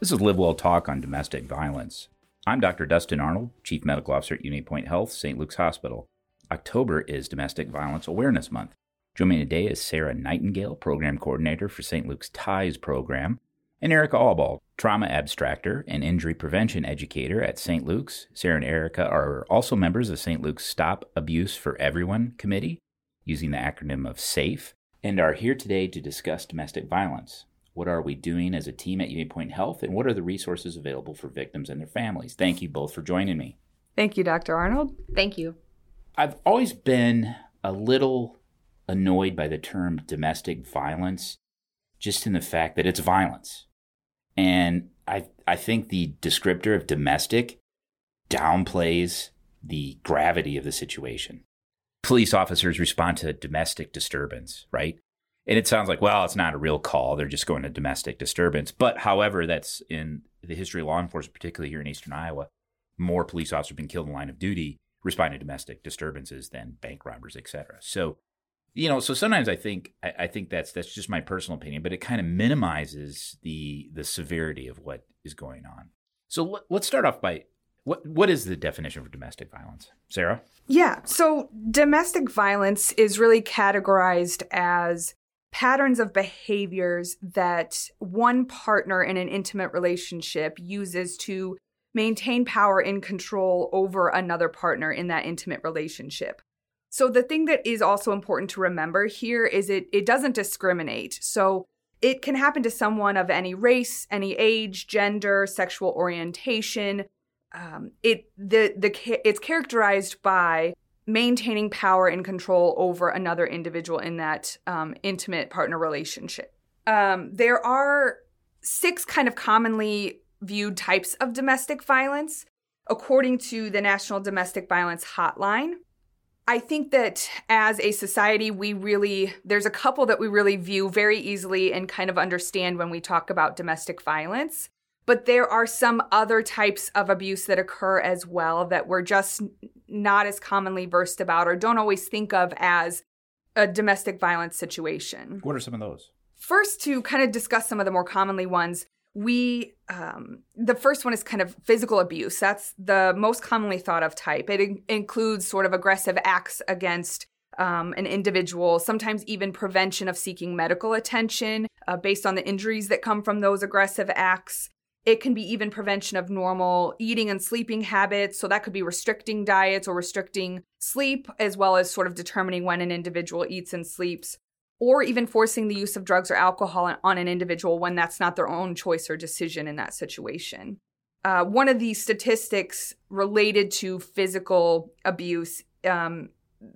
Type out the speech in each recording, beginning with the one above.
This is Live Well Talk on domestic violence. I'm Dr. Dustin Arnold, Chief Medical Officer at Unity Point Health, St. Luke's Hospital. October is Domestic Violence Awareness Month. Joining me today is Sarah Nightingale, Program Coordinator for St. Luke's TIES program, and Erica Allbald, Trauma Abstractor and Injury Prevention Educator at St. Luke's. Sarah and Erica are also members of St. Luke's Stop Abuse for Everyone Committee, using the acronym of SAFE, and are here today to discuss domestic violence. What are we doing as a team at Unity Point Health, and what are the resources available for victims and their families? Thank you both for joining me. Thank you, Dr. Arnold. Thank you. I've always been a little annoyed by the term domestic violence, just in the fact that it's violence. And I, I think the descriptor of domestic downplays the gravity of the situation. Police officers respond to domestic disturbance, right? And it sounds like, well, it's not a real call. They're just going to domestic disturbance. But however, that's in the history of law enforcement, particularly here in Eastern Iowa, more police officers have been killed in line of duty responding to domestic disturbances than bank robbers, et cetera. So, you know, so sometimes I think I, I think that's that's just my personal opinion, but it kind of minimizes the the severity of what is going on. So let, let's start off by what what is the definition for domestic violence, Sarah? Yeah. So domestic violence is really categorized as patterns of behaviors that one partner in an intimate relationship uses to maintain power and control over another partner in that intimate relationship. So the thing that is also important to remember here is it it doesn't discriminate. So it can happen to someone of any race, any age, gender, sexual orientation. Um, it the the it's characterized by maintaining power and control over another individual in that um, intimate partner relationship. Um, there are six kind of commonly viewed types of domestic violence, according to the National Domestic Violence Hotline. I think that as a society, we really, there's a couple that we really view very easily and kind of understand when we talk about domestic violence. But there are some other types of abuse that occur as well that we're just not as commonly versed about or don't always think of as a domestic violence situation. What are some of those? First, to kind of discuss some of the more commonly ones, we um, the first one is kind of physical abuse that's the most commonly thought of type it in- includes sort of aggressive acts against um, an individual sometimes even prevention of seeking medical attention uh, based on the injuries that come from those aggressive acts it can be even prevention of normal eating and sleeping habits so that could be restricting diets or restricting sleep as well as sort of determining when an individual eats and sleeps or even forcing the use of drugs or alcohol on an individual when that's not their own choice or decision in that situation. Uh, one of the statistics related to physical abuse um,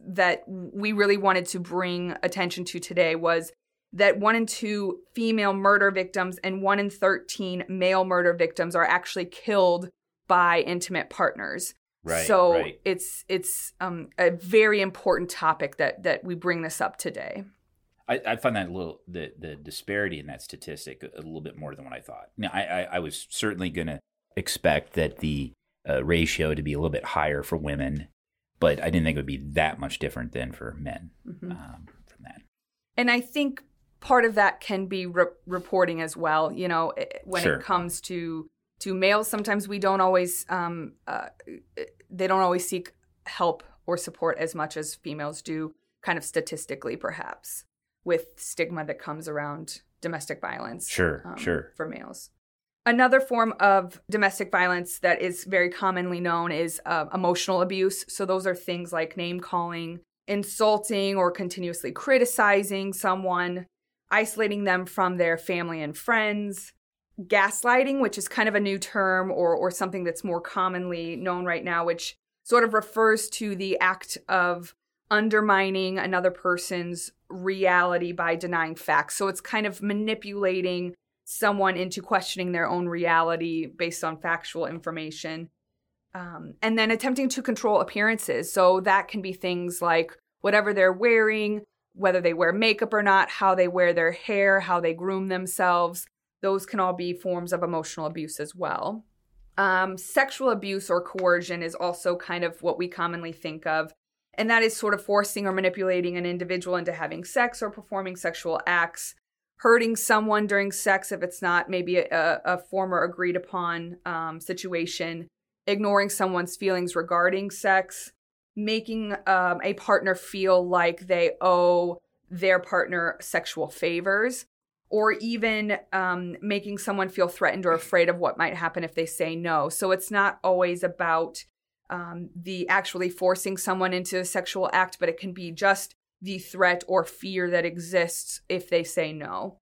that we really wanted to bring attention to today was that one in two female murder victims and one in 13 male murder victims are actually killed by intimate partners. Right, so right. it's it's um, a very important topic that that we bring this up today. I, I find that a little the the disparity in that statistic a, little bit more than what I thought. Now, I I, I was certainly going to expect that the uh, ratio to be a little bit higher for women, but I didn't think it would be that much different than for men mm-hmm. um, from that. And I think part of that can be re- reporting as well. You know, when sure. it comes to to males, sometimes we don't always um, uh, they don't always seek help or support as much as females do, kind of statistically, perhaps with stigma that comes around domestic violence. Sure, um, sure. For males. Another form of domestic violence that is very commonly known is uh, emotional abuse. So, those are things like name calling, insulting or continuously criticizing someone, isolating them from their family and friends, gaslighting, which is kind of a new term or, or something that's more commonly known right now, which sort of refers to the act of undermining another person's reality by denying facts. So it's kind of manipulating someone into questioning their own reality based on factual information. Um, and then attempting to control appearances. So that can be things like whatever they're wearing, whether they wear makeup or not, how they wear their hair, how they groom themselves. Those can all be forms of emotional abuse as well. Um, sexual abuse or coercion is also kind of what we commonly think of and that is sort of forcing or manipulating an individual into having sex or performing sexual acts hurting someone during sex if it's not maybe a, a former agreed upon um, situation, ignoring someone's feelings regarding sex, making um, a partner feel like they owe their partner sexual favors, or even um, making someone feel threatened or afraid of what might happen if they say no. So it's not always about um, the actually forcing someone into a sexual act, but it can be just the threat or fear that exists if they say no.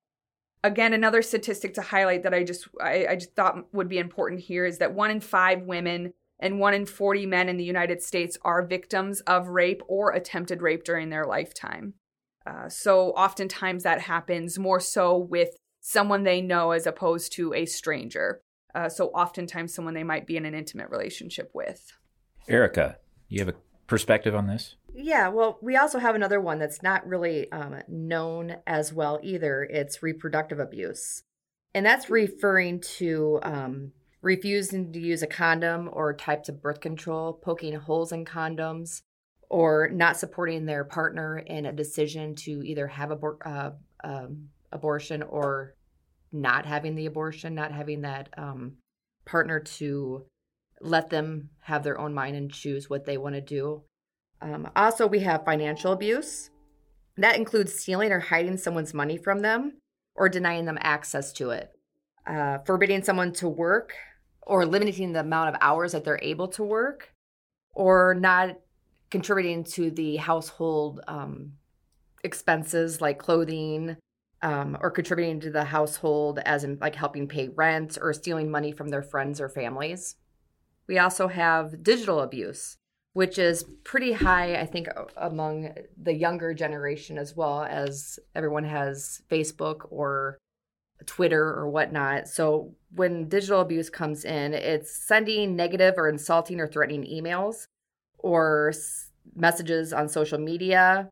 Again, another statistic to highlight that I just I, I just thought would be important here is that one in five women and one in 40 men in the United States are victims of rape or attempted rape during their lifetime. Uh, so oftentimes that happens more so with someone they know as opposed to a stranger. Uh, so oftentimes someone they might be in an intimate relationship with. Erica, you have a perspective on this? Yeah, well, we also have another one that's not really um, known as well either. It's reproductive abuse. And that's referring to um, refusing to use a condom or types of birth control, poking holes in condoms, or not supporting their partner in a decision to either have abor- uh, um, abortion or not having the abortion, not having that um, partner to let them have their own mind and choose what they want to do. Um, also, we have financial abuse. That includes stealing or hiding someone's money from them or denying them access to it, uh, forbidding someone to work or limiting the amount of hours that they're able to work, or not contributing to the household um, expenses like clothing, um, or contributing to the household as in like helping pay rent or stealing money from their friends or families. We also have digital abuse, which is pretty high, I think, among the younger generation as well, as everyone has Facebook or Twitter or whatnot. So when digital abuse comes in, it's sending negative or insulting or threatening emails or s- messages on social media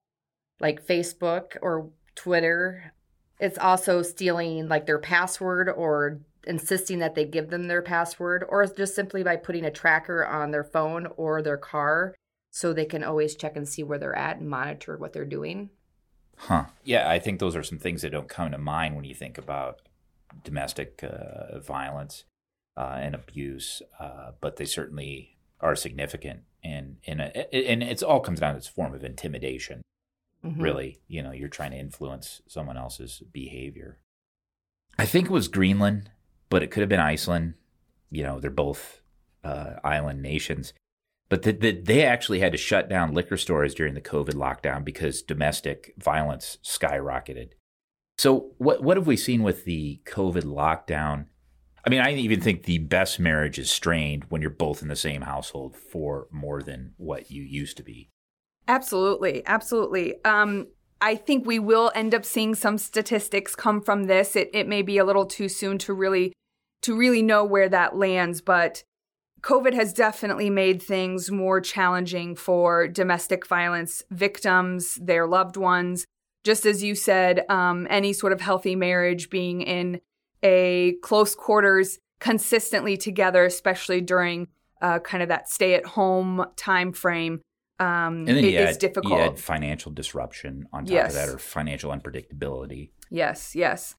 like Facebook or Twitter. It's also stealing like their password or insisting that they give them their password or just simply by putting a tracker on their phone or their car so they can always check and see where they're at and monitor what they're doing. Huh. Yeah, I think those are some things that don't come to mind when you think about domestic uh, violence uh, and abuse, uh, but they certainly are significant. And and and it's all comes down to this form of intimidation. Mm-hmm. Really, you know, you're trying to influence someone else's behavior. I think it was Greenland, but it could have been Iceland. You know, they're both uh, island nations. But the, the, they actually had to shut down liquor stores during the COVID lockdown because domestic violence skyrocketed. So, what what have we seen with the COVID lockdown? I mean, I even think the best marriage is strained when you're both in the same household for more than what you used to be. Absolutely, absolutely. Um, I think we will end up seeing some statistics come from this. It it may be a little too soon to really to really know where that lands, but COVID has definitely made things more challenging for domestic violence victims, their loved ones. Just as you said, um, any sort of healthy marriage being in a close quarters consistently together, especially during uh, kind of that stay at home time frame, um, and then it, it's difficult. You add financial disruption on top yes. of that, or financial unpredictability. Yes, yes.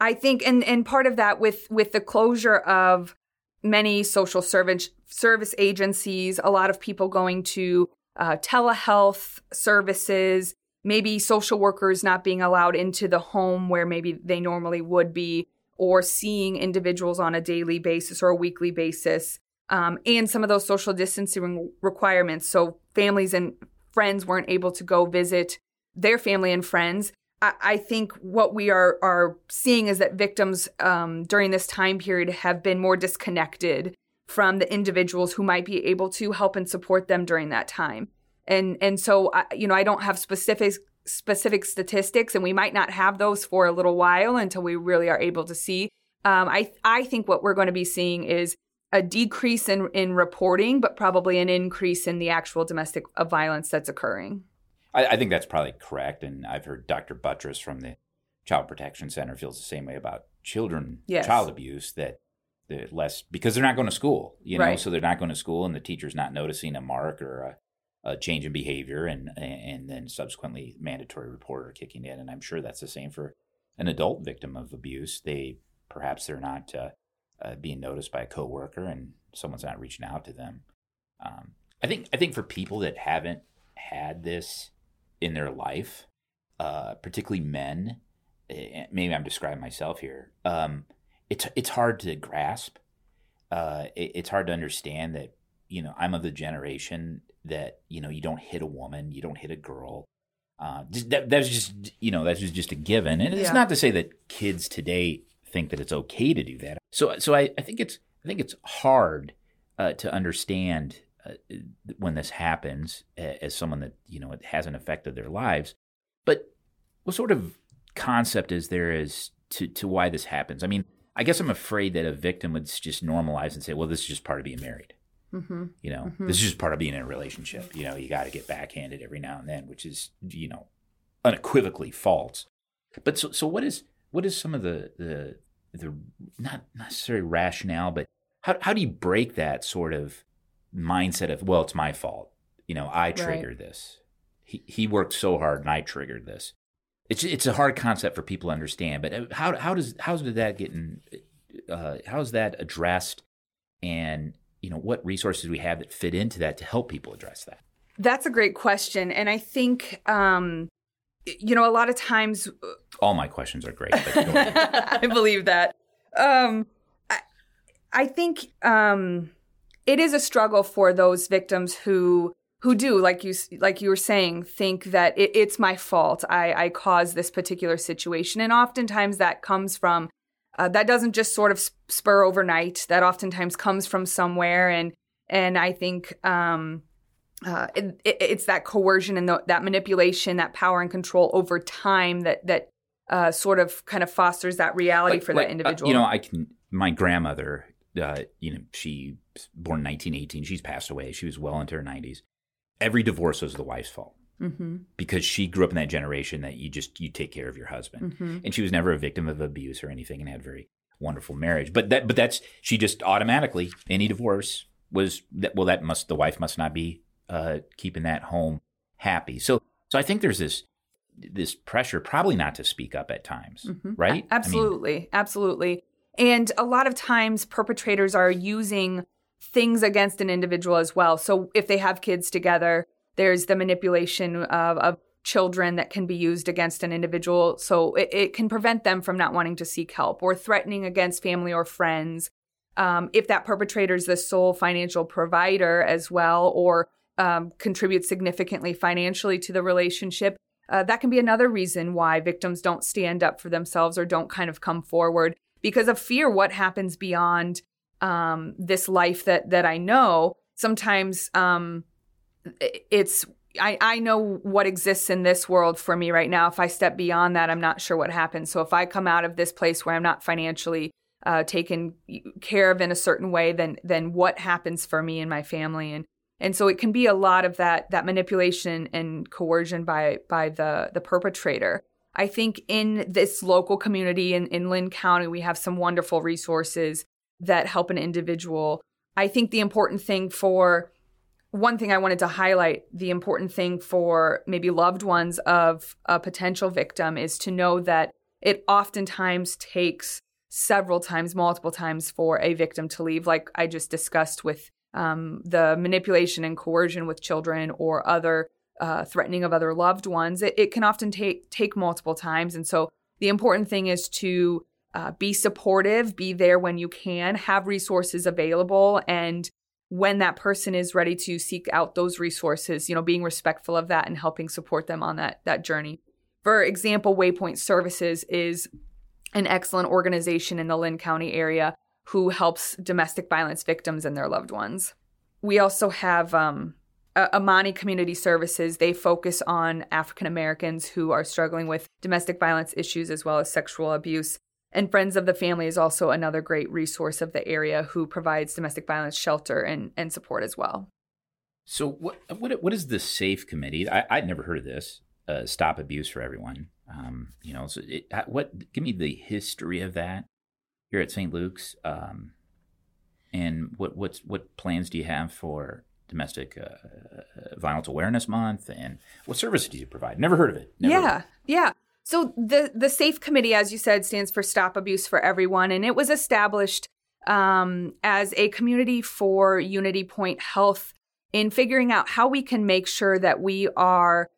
I think, and and part of that with with the closure of many social service service agencies, a lot of people going to uh, telehealth services, maybe social workers not being allowed into the home where maybe they normally would be, or seeing individuals on a daily basis or a weekly basis, um, and some of those social distancing requirements. So families and friends weren't able to go visit their family and friends. I, think what we are are seeing is that victims um, during this time period have been more disconnected from the individuals who might be able to help and support them during that time. And and so you know I don't have specific specific statistics, and we might not have those for a little while until we really are able to see. Um, I I think what we're going to be seeing is a decrease in in reporting, but probably an increase in the actual domestic violence that's occurring. I, I, think that's probably correct, and I've heard Dr. Buttress from the Child Protection Center feels the same way about children yes. child abuse that the less because they're not going to school, you know, right. so they're not going to school, and the teacher's not noticing a mark or a, a change in behavior, and and then subsequently mandatory reporter kicking in, and I'm sure that's the same for an adult victim of abuse, they perhaps they're not uh, uh, being noticed by a coworker and someone's not reaching out to them. Um, I think I think for people that haven't had this in their life, uh, particularly men, eh, maybe I'm describing myself here. Um, it's it's hard to grasp. Uh, it, it's hard to understand that you know I'm of the generation that you know you don't hit a woman, you don't hit a girl. Uh, that, that's just you know that's just a given, and it's Yeah. not to say that kids today think that it's okay to do that. So so I, I think it's I think it's hard uh, to understand uh, when this happens as someone that you know it hasn't affected their lives. But what sort of concept is there as to to why this happens? I mean, I guess I'm afraid that a victim would just normalize and say, "Well, this is just part of being married." Mm-hmm. You know, Mhm. this is just part of being in a relationship. You know, you got to get backhanded every now and then, which is you know unequivocally false. But so so what is what is some of the the the not necessarily rationale, but how how do you break that sort of mindset of well, it's my fault. You know, I triggered this. He he worked so hard, and I triggered this. It's it's a hard concept for people to understand. But uh, how how does how did that get in? Uh, how is that addressed? And you know, what resources do we have that fit into that to help people address that? That's a great question. And I think, um, you know, a lot of times All my questions are great. But. I believe that. Um, I, I think um, it is a struggle for those victims who who do, like you like you were saying, think that it, it's my fault. I, I caused this particular situation, and oftentimes that comes from uh, that doesn't just sort of spur overnight. That oftentimes comes from somewhere, and and I think. Um, uh, it, it, it's that coercion and the, that manipulation, that power and control over time that that uh, sort of kind of fosters that reality Like- for like, that uh, individual. you know, I can. My grandmother, uh, you know, she born 1918. She's passed away. She was well into her 90s. Every divorce was the wife's fault mm-hmm, because she grew up in that generation that you just you take care of your husband, mm-hmm. and she was never a victim of abuse or anything, and had a very wonderful marriage. But that, but that's she just automatically any divorce was that. Well, that must the wife must not be uh, keeping that home happy. So, so I think there's this this pressure, probably not to speak up at times, Mhm. right? I mean, Absolutely, absolutely. And a lot of times, perpetrators are using things against an individual as well. So if they have kids together, there's the manipulation of, of children that can be used against an individual. So it, it can prevent them from not wanting to seek help or threatening against family or friends. Um, if that perpetrator is the sole financial provider as well, or um, contributes significantly financially to the relationship, uh, that can be another reason why victims don't stand up for themselves or don't kind of come forward because of fear what happens beyond um, this life that that I know. Sometimes um, it's I, I know what exists in this world for me right now. If I step beyond that, I'm not sure what happens. So if I come out of this place where I'm not financially uh, taken care of in a certain way, then then what happens for me and my family? And and so it can be a lot of that that manipulation and coercion by by the the perpetrator. I think in this local community in, in Linn County, we have some wonderful resources that help an individual. I think the important thing for one thing I wanted to highlight the important thing for maybe loved ones of a potential victim is to know that it oftentimes takes several times, multiple times for a victim to leave, like I just discussed with um, the manipulation and coercion with children or other uh, threatening of other loved ones. It, it can often take take multiple times, and so the important thing is to uh, be supportive, be there when you can, have resources available, and when that person is ready to seek out those resources, you know, being respectful of that and helping support them on that that journey. For example, Waypoint Services is an excellent organization in the Linn County area who helps domestic violence victims and their loved ones. We also have um, uh, Amani Community Services. They focus on African Americans who are struggling with domestic violence issues as well as sexual abuse. And Friends of the Family is also another great resource of the area who provides domestic violence shelter and, and support as well. So what what what is the Safe Committee? I, I'd never heard of this. Uh, Stop Abuse for Everyone. Um, you know, so it, what? Give me the history of that here at St. Luke's, um, and what what's what plans do you have for domestic uh, violence awareness month, and what services do you provide? Never heard of it. Never yeah, yeah. So the the SAFE committee, as you said, stands for Stop Abuse for Everyone, and it was established um, as a community for Unity Point Health in figuring out how we can make sure that we are,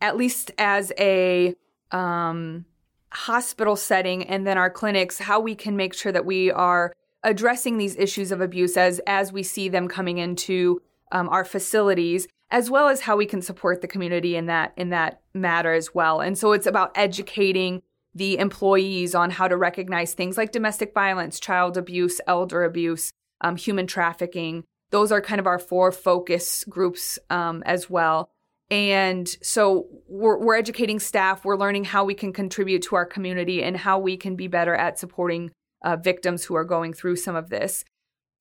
at least as a um, hospital setting and then our clinics, how we can make sure that we are addressing these issues of abuse as as we see them coming into um, our facilities, as well as how we can support the community in that in that matter as well. And so it's about educating the employees on how to recognize things like domestic violence, child abuse, elder abuse, um, human trafficking. Those are kind of our four focus groups um, as well. And so we're, we're educating staff, we're learning how we can contribute to our community and how we can be better at supporting uh, victims who are going through some of this.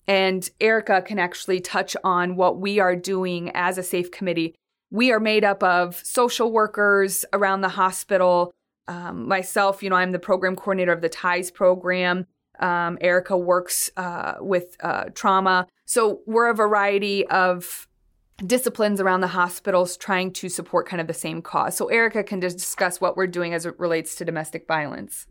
And Erica can actually touch on what we are doing as a SAFE committee. We are made up of social workers around the hospital. Um, myself, you know, I'm the program coordinator of the TIES program. Um, Erica works uh, with uh, trauma. So we're a variety of disciplines around the hospitals trying to support kind of the same cause. So Erica can discuss what we're doing as it relates to domestic violence.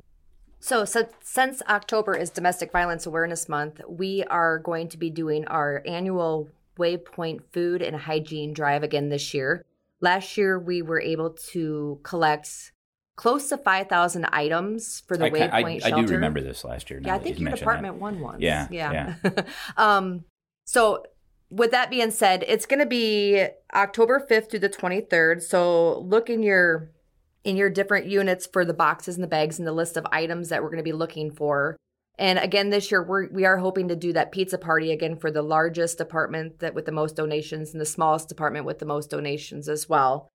So, so, since October is Domestic Violence Awareness Month, we are going to be doing our annual Waypoint Food and Hygiene Drive again this year. Last year, we were able to collect close to 5,000 items for the I, Waypoint I, shelter. I do remember this last year. Yeah, I think your department that. won one. Yeah. Yeah. yeah. um, so with that being said, it's going to be October 5th through the 23rd. So look in your in your different units for the boxes and the bags and the list of items that we're going to be looking for. And again, this year we're, we are hoping to do that pizza party again for the largest department that with the most donations and the smallest department with the most donations as well.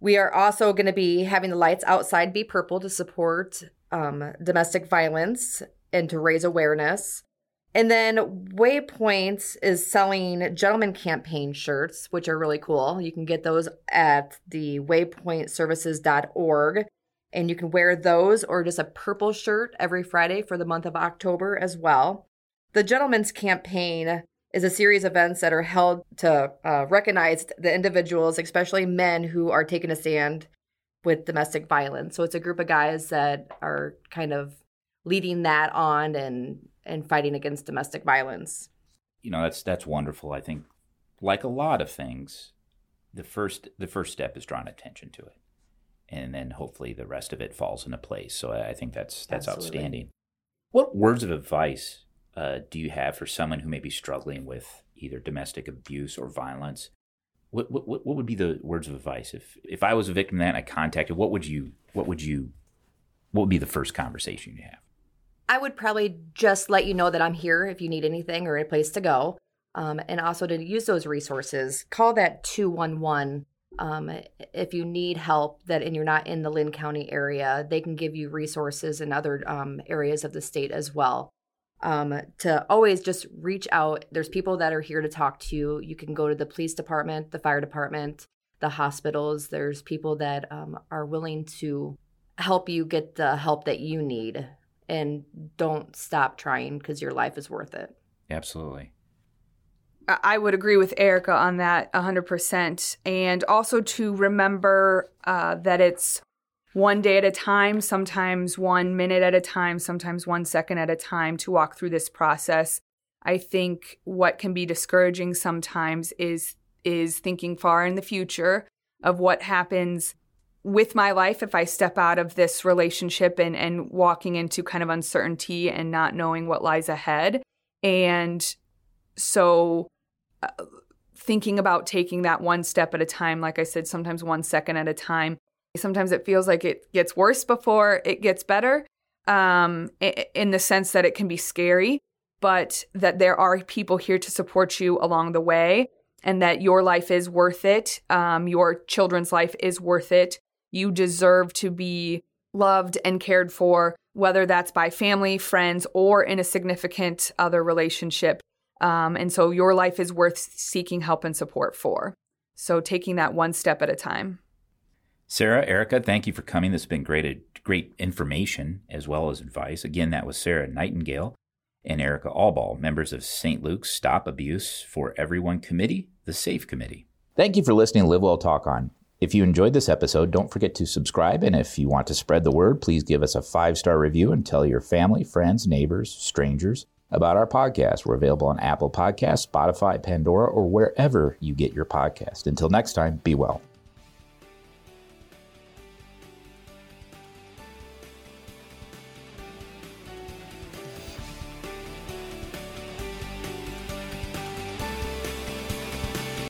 We are also going to be having the lights outside be purple to support um, domestic violence and to raise awareness. And then Waypoints is selling gentleman campaign shirts, which are really cool. You can get those at the waypointservices.org. And you can wear those or just a purple shirt every Friday for the month of October as well. The Gentleman's Campaign is a series of events that are held to uh, recognize the individuals, especially men who are taking a stand with domestic violence. So it's a group of guys that are kind of leading that on and and fighting against domestic violence. You know, that's that's wonderful. I think like a lot of things, the first the first step is drawing attention to it. And then hopefully the rest of it falls into place. So I think that's that's Absolutely. outstanding. What words of advice uh, do you have for someone who may be struggling with either domestic abuse or violence? What, what what would be the words of advice if if I was a victim of that and I contacted? What would you what would you what would be the first conversation you have? I would probably just let you know that I'm here if you need anything or a place to go. Um, and also to use those resources, call that 211 um, if you need help that and you're not in the Linn County area. They can give you resources in other um, areas of the state as well. Um, to always just reach out. There's people that are here to talk to you. You can go to the police department, the fire department, the hospitals. There's people that um, are willing to help you get the help that you need and don't stop trying because your life is worth it. Absolutely. I would agree with Erica on that 100%. And also to remember uh, that it's one day at a time, sometimes one minute at a time, sometimes one second at a time to walk through this process. I think what can be discouraging sometimes is is thinking far in the future of what happens with my life if I step out of this relationship and, and walking into kind of uncertainty and not knowing what lies ahead. And so uh, thinking about taking that one step at a time, like I said, sometimes one second at a time. Sometimes it feels like it gets worse before it gets better um, in the sense that it can be scary, but that there are people here to support you along the way and that your life is worth it. Um, your children's life is worth it you deserve to be loved and cared for, whether that's by family, friends, or in a significant other relationship. Um, and so your life is worth seeking help and support for. So taking that one step at a time. Sarah, Erica, thank you for coming. This has been great, great information as well as advice. Again, that was Sarah Nightingale and Erica Allball, members of St. Luke's Stop Abuse for Everyone Committee, the SAFE Committee. Thank you for listening to Live Well Talk On. If you enjoyed this episode, don't forget to subscribe. And if you want to spread the word, please give us a five star review and tell your family, friends, neighbors, strangers about our podcast. We're available on Apple Podcasts, Spotify, Pandora, or wherever you get your podcast. Until next time, be well.